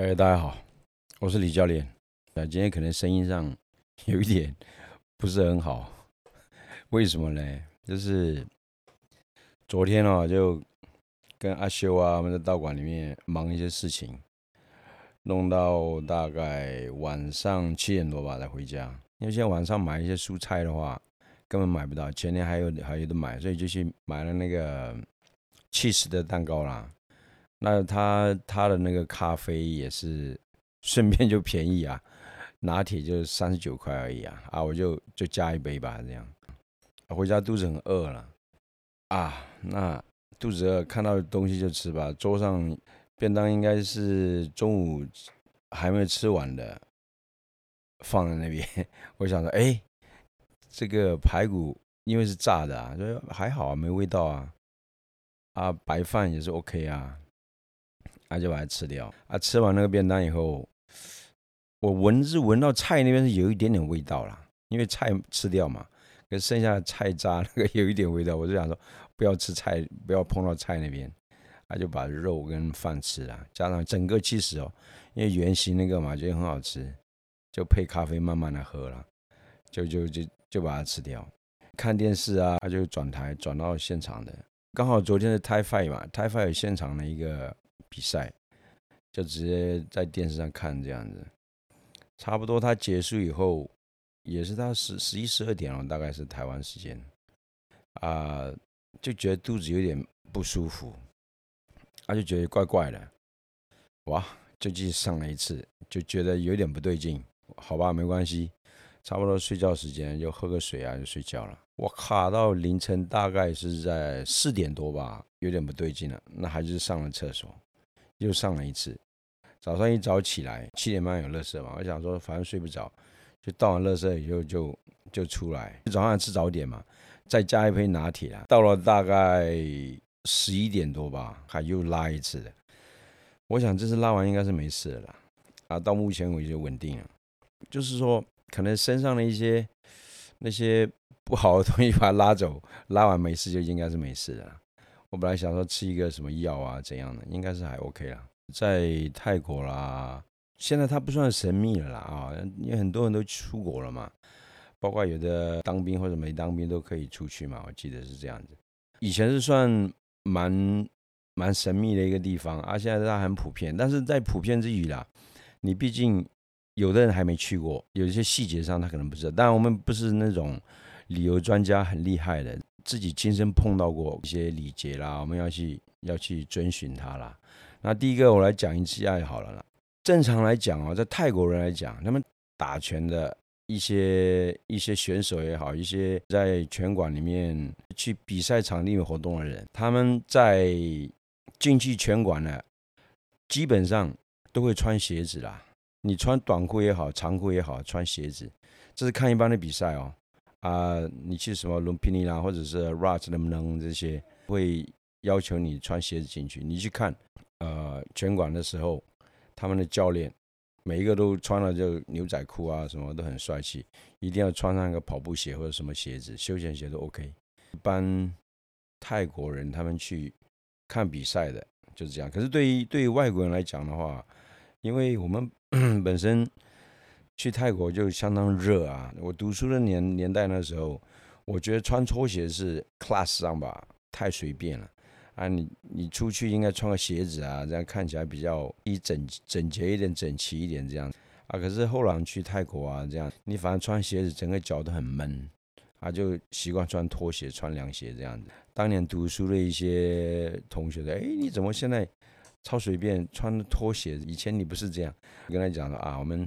哎，大家好，我是李教练。那，今天可能声音上 有一点不是很好，为什么呢？就是昨天哦，就跟阿修啊，我们在道馆里面忙一些事情，弄到大概晚上七点多吧才回家。因为现在晚上买一些蔬菜的话，根本买不到，前天还有还有的买，所以就去买了那个 cheese 的蛋糕啦。那他他的那个咖啡也是顺便就便宜啊，拿铁就三十九块而已啊啊，我就就加一杯吧，这样。回家肚子很饿了啊，那肚子饿看到东西就吃吧。桌上便当应该是中午还没吃完的，放在那边。我想说，哎，这个排骨因为是炸的啊，就还好啊，没味道啊。啊，白饭也是 OK 啊。那就把它吃掉啊！吃完那个便当以后，我闻是闻到菜那边是有一点点味道啦，因为菜吃掉嘛，可剩下的菜渣那个有一点味道，我就想说不要吃菜，不要碰到菜那边，他就把肉跟饭吃了，加上整个其实哦，因为圆形那个嘛，觉得很好吃，就配咖啡慢慢的喝了，就就就就把它吃掉。看电视啊，他就转台转到现场的，刚好昨天是 t i f i 嘛 t i f i 有现场的一个。比赛就直接在电视上看这样子，差不多他结束以后，也是他十十一十二点了，大概是台湾时间啊，就觉得肚子有点不舒服，他就觉得怪怪的，哇，就继续上了一次，就觉得有点不对劲，好吧，没关系，差不多睡觉时间就喝个水啊，就睡觉了。我卡到凌晨大概是在四点多吧，有点不对劲了，那还是上了厕所。又上了一次，早上一早起来七点半有乐色嘛，我想说反正睡不着，就倒完乐色以后就就出来，早上吃早点嘛，再加一杯拿铁啊。到了大概十一点多吧，还又拉一次的。我想这次拉完应该是没事了，啊，到目前为止稳定了，就是说可能身上的一些那些不好的东西把它拉走，拉完没事就应该是没事了。我本来想说吃一个什么药啊怎样的，应该是还 OK 啦。在泰国啦，现在它不算神秘了啦啊，因为很多人都出国了嘛，包括有的当兵或者没当兵都可以出去嘛，我记得是这样子。以前是算蛮蛮神秘的一个地方，啊，现在它很普遍。但是在普遍之余啦，你毕竟有的人还没去过，有一些细节上他可能不知道。当然我们不是那种旅游专家，很厉害的。自己亲身碰到过一些礼节啦，我们要去要去遵循它啦。那第一个我来讲一下好了啦。正常来讲啊，在泰国人来讲，他们打拳的一些一些选手也好，一些在拳馆里面去比赛场地活动的人，他们在进去拳馆呢，基本上都会穿鞋子啦。你穿短裤也好，长裤也好，穿鞋子，这是看一般的比赛哦。啊，你去什么伦皮尼啦，或者是 Raj 能不能这些，会要求你穿鞋子进去。你去看，呃，拳馆的时候，他们的教练每一个都穿了就牛仔裤啊，什么都很帅气，一定要穿上一个跑步鞋或者什么鞋子，休闲鞋都 OK。一般泰国人他们去看比赛的就是这样。可是对于对于外国人来讲的话，因为我们 本身。去泰国就相当热啊！我读书的年年代那时候，我觉得穿拖鞋是 class 上吧，太随便了啊！你你出去应该穿个鞋子啊，这样看起来比较一整整洁一点、整齐一点这样啊。可是后来去泰国啊，这样你反正穿鞋子，整个脚都很闷啊，就习惯穿拖鞋、穿凉鞋这样子。当年读书的一些同学的，哎，你怎么现在超随便穿拖鞋？以前你不是这样？我跟他讲说啊，我们。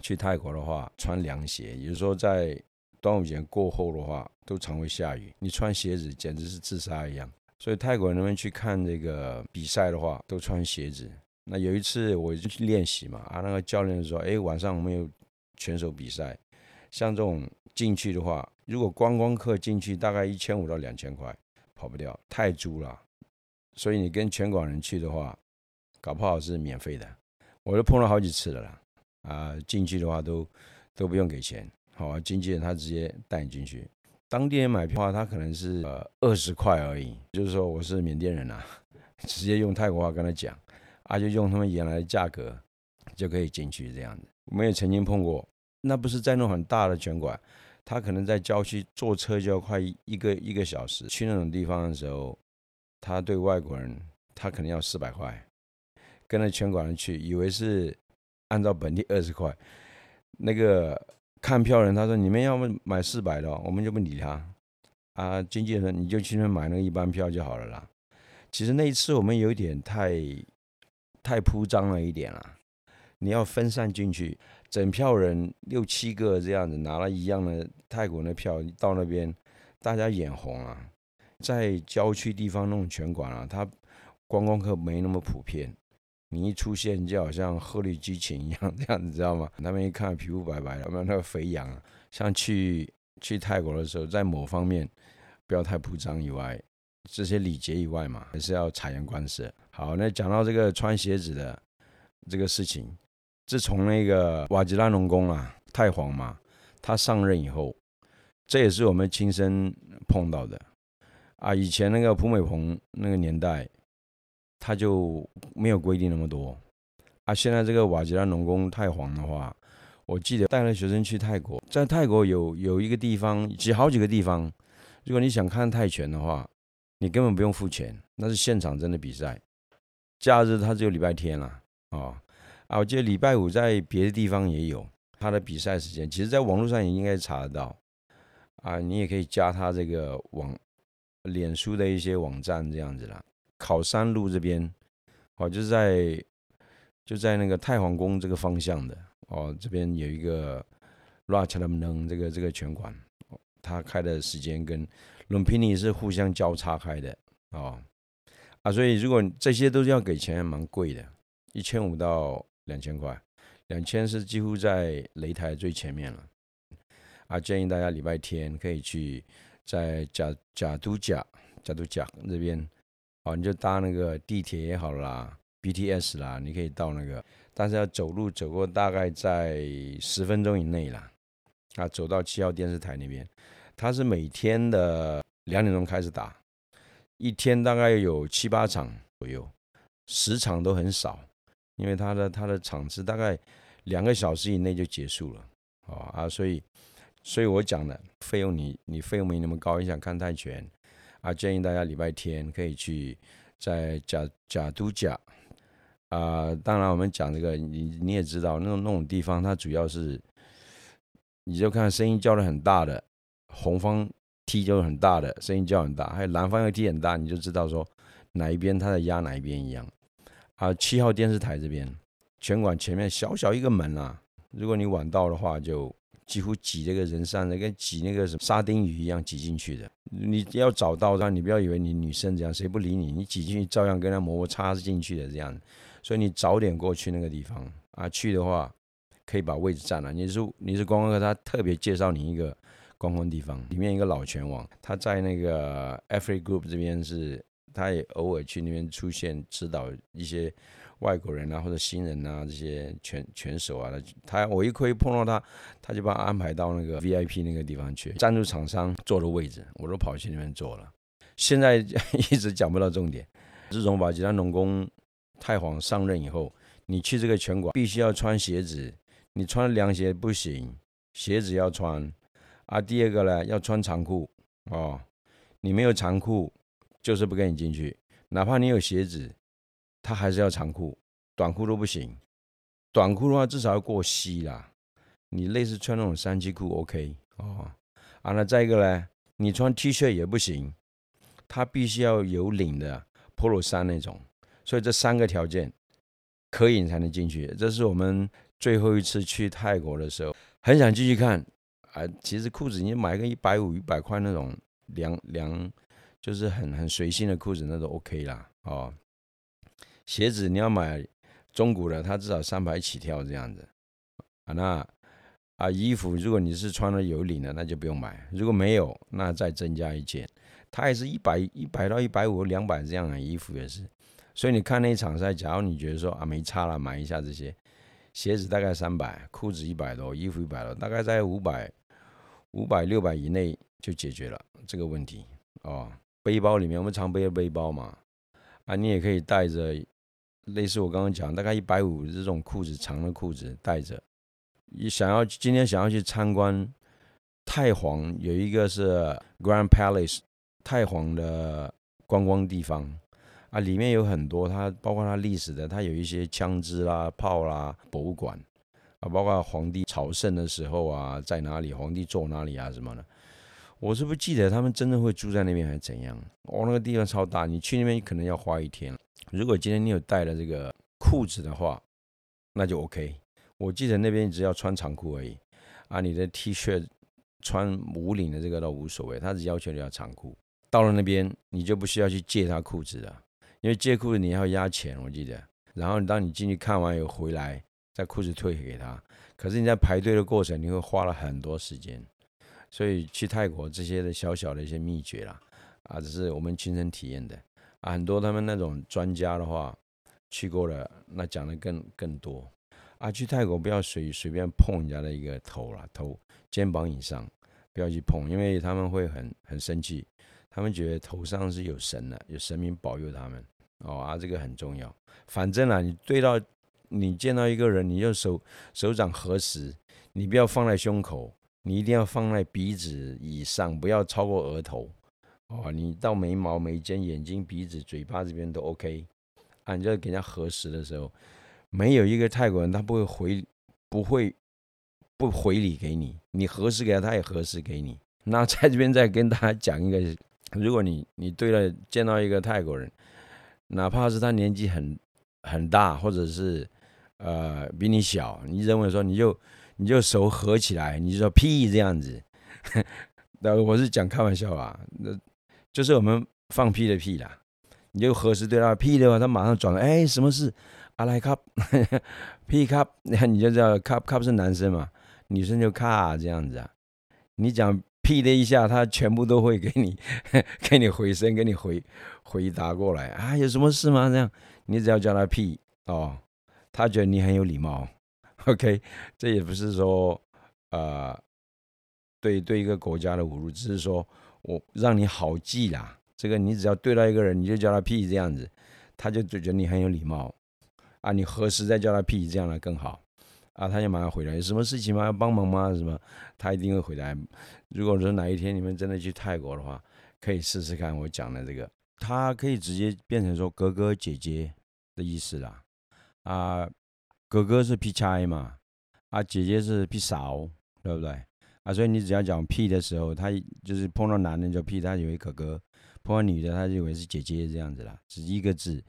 去泰国的话，穿凉鞋。有时候在端午节过后的话，都常会下雨。你穿鞋子简直是自杀一样。所以泰国人那边去看这个比赛的话，都穿鞋子。那有一次我就去练习嘛，啊，那个教练说：“哎，晚上我们有拳手比赛，像这种进去的话，如果观光客进去，大概一千五到两千块，跑不掉，太租了。所以你跟拳馆人去的话，搞不好是免费的。我都碰了好几次了啦。”啊，进去的话都都不用给钱，好，经纪人他直接带你进去。当地人买票的话，他可能是呃二十块而已。就是说我是缅甸人啊，直接用泰国话跟他讲啊，就用他们原来的价格就可以进去这样子。我们也曾经碰过，那不是在那种很大的拳馆，他可能在郊区坐车就要快一个一个小时去那种地方的时候，他对外国人他可能要四百块，跟着拳馆人去，以为是按照本地二十块，那个看票人他说你们要么买四百的，我们就不理他。啊，经纪人你就去那买那个一般票就好了啦。其实那一次我们有点太太铺张了一点啦。你要分散进去，整票人六七个这样子拿了一样的泰国的票到那边，大家眼红啊。在郊区地方那种拳馆啊，他观光客没那么普遍。你一出现就好像鹤立鸡群一样 这样子，知道吗？他们一看皮肤白白的，有没有那个肥羊啊？像去去泰国的时候，在某方面。不要太铺张以外，这些礼节以外嘛，还是要察言观色。好，那讲到这个穿鞋子的这个事情，自从那个瓦吉拉农工啊，太皇嘛，他上任以后，这也是我们亲身碰到的啊。以前那个普美蓬那个年代，他就没有规定那么多啊。现在这个瓦吉拉农工太皇的话，我记得带了学生去泰国，在泰国有有一个地方，几好几个地方。如果你想看泰拳的话，你根本不用付钱，那是现场真的比赛。假日它只有礼拜天了，哦，啊，我记得礼拜五在别的地方也有他的比赛时间，其实在网络上也应该查得到。啊，你也可以加他这个网，脸书的一些网站这样子啦。考山路这边，哦，就是在就在那个太皇宫这个方向的，哦，这边有一个 Ratchalam 这个这个拳馆。他开的时间跟 Lumpini 是互相交叉开的哦啊，所以如果这些都是要给钱，还蛮贵的，一千五到两千块，两千是几乎在擂台最前面了啊。建议大家礼拜天可以去在贾贾都甲贾都甲这边哦，你就搭那个地铁也好啦，BTS 啦，你可以到那个，但是要走路走过大概在十分钟以内啦。啊，走到七号电视台那边，他是每天的两点钟开始打，一天大概有七八场左右，十场都很少，因为他的他的场次大概两个小时以内就结束了，哦啊，所以所以我讲的费用你你费用没那么高，你想看泰拳啊，建议大家礼拜天可以去在假假都假啊，当然我们讲这个你你也知道那种那种地方，它主要是。你就看声音叫的很大的，红方踢就是很大的声音叫很大，还有蓝方又踢很大，你就知道说哪一边他在压哪一边一样。啊，七号电视台这边拳馆前面小小一个门啊，如果你晚到的话，就几乎挤这个人上的，跟挤那个什么沙丁鱼一样挤进去的。你要找到他，你不要以为你女生这样，谁不理你，你挤进去照样跟他摩摩擦进去的这样。所以你早点过去那个地方啊，去的话。可以把位置占了。你是你是观光客，他特别介绍你一个观光地方，里面一个老拳王，他在那个 Every Group 这边是，他也偶尔去那边出现指导一些外国人啊或者新人啊这些拳拳手啊，他我一可以碰到他，他就把他安排到那个 VIP 那个地方去，赞助厂商坐的位置，我都跑去那边坐了。现在一直讲不到重点，自从把吉他农工太皇上任以后，你去这个拳馆必须要穿鞋子。你穿凉鞋不行，鞋子要穿啊。第二个呢，要穿长裤哦。你没有长裤，就是不给你进去。哪怕你有鞋子，他还是要长裤，短裤都不行。短裤的话，至少要过膝啦。你类似穿那种三七裤，OK 哦。啊，那再一个呢，你穿 T 恤也不行，它必须要有领的 Polo 衫那种。所以这三个条件可以你才能进去。这是我们。最后一次去泰国的时候，很想继续看啊。其实裤子你买个一百五、一百块那种凉凉，就是很很随性的裤子，那都 OK 啦。哦，鞋子你要买中古的，它至少三百起跳这样子啊。那啊，衣服如果你是穿的有领的，那就不用买。如果没有，那再增加一件。它也是一百一百到一百五、两百这样的衣服也是。所以你看那一场赛，假如你觉得说啊没差了，买一下这些。鞋子大概三百，裤子一百多，衣服一百多，大概在五百、五百六百以内就解决了这个问题哦。背包里面我们常背的背包嘛，啊，你也可以带着类似我刚刚讲，大概一百五这种裤子长的裤子带着。你想要今天想要去参观太皇，有一个是 Grand Palace 太皇的观光地方啊，里面有很多它包括它历史的，它有一些枪支啦、炮啦博物馆啊，包括皇帝朝圣的时候啊，在哪里，皇帝坐哪里啊什么的。我是不记得他们真的会住在那边还是怎样？哦，那个地方超大，你去那边可能要花一天。如果今天你有带了这个裤子的话，那就 OK。我记得那边只要穿长裤而已，啊，你的 T 恤穿无领的这个都无所谓，他只要求你要长裤。到了那边你就不需要去借他裤子了，因为借裤子你要押钱，我记得。然后当你进去看完以后回来，再裤子退给他。可是你在排队的过程，你会花了很多时间。所以去泰国这些的小小的一些秘诀啦，啊，只是我们亲身体验的啊。很多他们那种专家的话，去过了，那讲的更更多啊。去泰国不要随随便碰人家的一个头啦，头肩膀以上不要去碰，因为他们会很很生气，他们觉得头上是有神的，有神明保佑他们哦啊，这个很重要。反正啊，你对到你见到一个人，你就手手掌合十，你不要放在胸口。你一定要放在鼻子以上，不要超过额头哦。你到眉毛、眉间、眼睛、鼻子、嘴巴这边都 OK。啊，你就给人家核实的时候，没有一个泰国人他不会回，不会不回礼给你。你核实给他，他也核实给你。那在这边再跟大家讲一个，如果你你对了见到一个泰国人，哪怕是他年纪很很大，或者是呃比你小，你认为说你就。你就手合起来，你就说屁这样子，那 我是讲开玩笑啊，那就是我们放屁的屁啦。你就合适对他屁的话，他马上转了，哎，什么事？I like cup，屁 cup，你就知道 cup cup 是男生嘛，女生就卡这样子啊。你讲屁的一下，他全部都会给你 给你回声，给你回回答过来啊，有什么事吗？这样，你只要叫他屁哦，他觉得你很有礼貌。OK，这也不是说，呃，对对一个国家的侮辱，只是说我让你好记啦。这个你只要对到一个人，你就叫他屁这样子，他就就觉得你很有礼貌啊。你何时再叫他屁，这样来更好啊？他就马上回来，有什么事情吗？要帮忙吗？什么？他一定会回来。如果说哪一天你们真的去泰国的话，可以试试看我讲的这个，他可以直接变成说哥哥姐姐的意思啦，啊。哥哥是 P 差嘛，啊，姐姐是 P 少，对不对？啊，所以你只要讲 P 的时候，他就是碰到男的就 P，他以为哥哥；碰到女的，他就以为是姐姐这样子啦，只一个字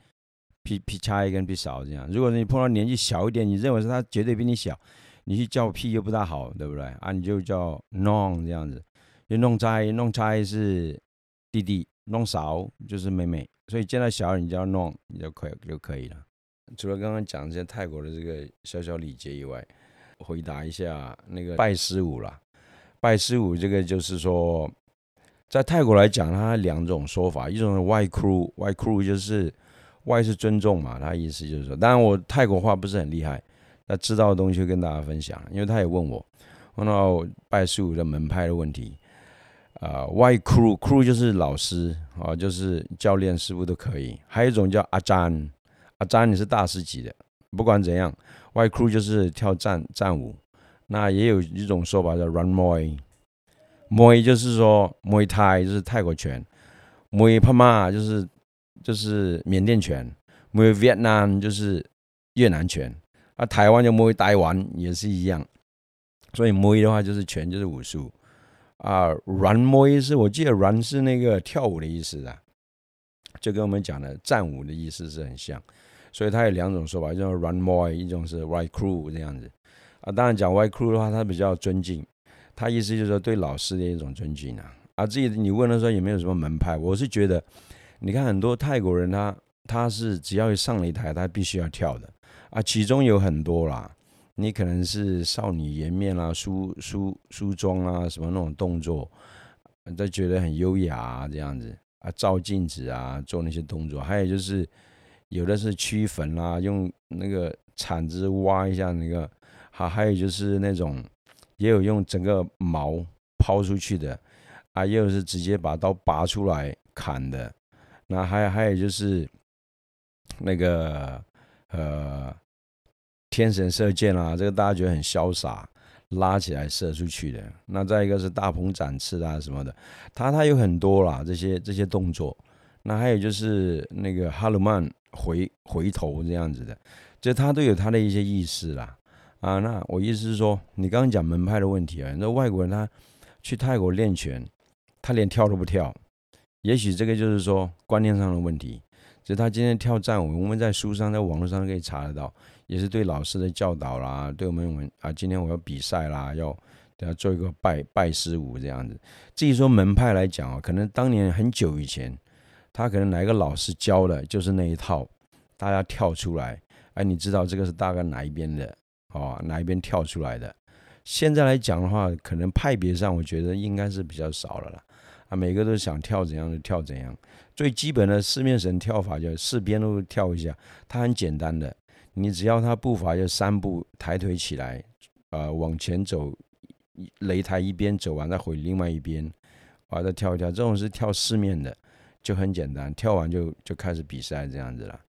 ，P P 差跟 P 少这样。如果你碰到年纪小一点，你认为是他绝对比你小，你去叫 P 又不大好，对不对？啊，你就叫 Non 这样子，就弄差弄差是弟弟，弄少就是妹妹，所以见到小你叫 Non 你就可以就可以了。除了刚刚讲这些泰国的这个小小礼节以外，回答一下那个拜师舞啦。拜师舞这个就是说，在泰国来讲，它两种说法，一种是外 crew，外 crew 就是外是尊重嘛，他意思就是说，当然我泰国话不是很厉害，那知道的东西跟大家分享，因为他也问我，问到拜师舞的门派的问题。啊，外 crew，crew 就是老师啊，就是教练师傅都可以，还有一种叫阿詹。阿詹，你是大师级的。不管怎样，外 crew 就是跳战战舞。那也有一种说法叫 run moi，moi 就是说 moi thai 就是泰国拳，moi pama 就是就是缅甸拳，moi Vietnam 就是越南拳。啊，台湾就 moi 台湾也是一样。所以 moi 的话就是拳就是武术啊，run moi 是我记得 run 是那个跳舞的意思啊，就跟我们讲的战舞的意思是很像。所以它有两种说法，一种 run moy”，一种是 white crew 这样子啊。当然讲 Y crew 的话，他比较尊敬，他意思就是说对老师的一种尊敬啊。啊，至于你问他说有没有什么门派，我是觉得，你看很多泰国人他他是只要一上了一台，他必须要跳的啊。其中有很多啦，你可能是少女颜面啦、梳梳梳妆啊什么那种动作，都觉得很优雅啊这样子啊，照镜子啊，做那些动作，还有就是。有的是驱坟啦，用那个铲子挖一下那个，好，还有就是那种，也有用整个毛抛出去的，啊，也有是直接把刀拔出来砍的，那还还有就是那个呃天神射箭啊，这个大家觉得很潇洒，拉起来射出去的。那再一个是大鹏展翅啊什么的，他他有很多啦这些这些动作。那还有就是那个哈鲁曼回回头这样子的，就他都有他的一些意思啦。啊，那我意思是说，你刚刚讲门派的问题啊，那外国人他去泰国练拳，他连跳都不跳，也许这个就是说观念上的问题。就他今天跳战舞，我们在书上、在网络上可以查得到，也是对老师的教导啦，对我们啊，今天我要比赛啦，要要做一个拜拜师舞这样子。至于说门派来讲啊，可能当年很久以前，他可能哪一个老师教的，就是那一套，大家跳出来，哎，你知道这个是大概哪一边的？哦，哪一边跳出来的？现在来讲的话，可能派别上，我觉得应该是比较少了啦。啊，每个都想跳怎样就跳怎样。最基本的四面神跳法，就四边都跳一下，它很简单的。你只要他步伐就三步抬腿起来，呃，往前走，擂台一边走完再回另外一边，啊，再跳一跳。这种是跳四面的，就很简单，跳完就就开始比赛这样子了。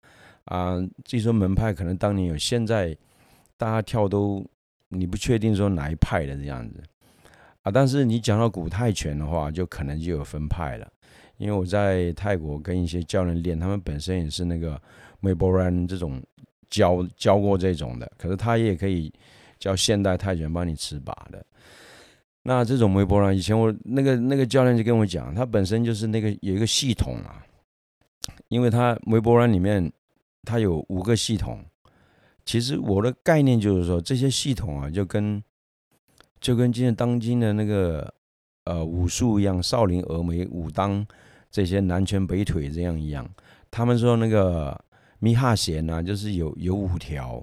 啊，据说门派，可能当年有，现在。大家跳都，你不确定说哪一派的这样子啊，但是你讲到古泰拳的话，就可能就有分派了。因为我在泰国跟一些教练练，他们本身也是那个梅波兰这种教教过这种的，可是他也可以教现代泰拳帮你持把的。那这种微波兰，以前我那个那个教练就跟我讲，他本身就是那个有一个系统啊，因为他微波兰里面他有五个系统。其实我的概念就是说，这些系统啊，就跟就跟今天当今的那个呃武术一样，少林、峨眉、武当这些南拳北腿这样一样。他们说那个米哈弦呢，就是有有五条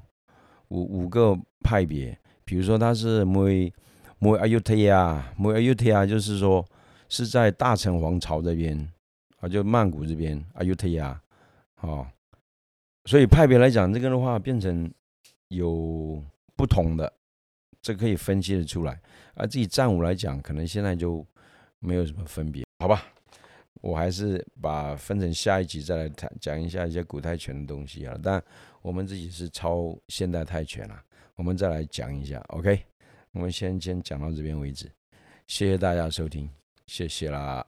五五个派别。比如说他是摩摩阿尤特亚，摩阿尤特亚就是说是在大城王朝这边啊，就曼谷这边阿尤特亚，哦。所以派别来讲，这个的话变成有不同的，这可以分析的出来。而自己战舞来讲，可能现在就没有什么分别，好吧？我还是把分成下一集再来谈讲一下一些古泰拳的东西啊。但我们自己是超现代泰拳啊，我们再来讲一下。OK，我们先先讲到这边为止，谢谢大家收听，谢谢啦。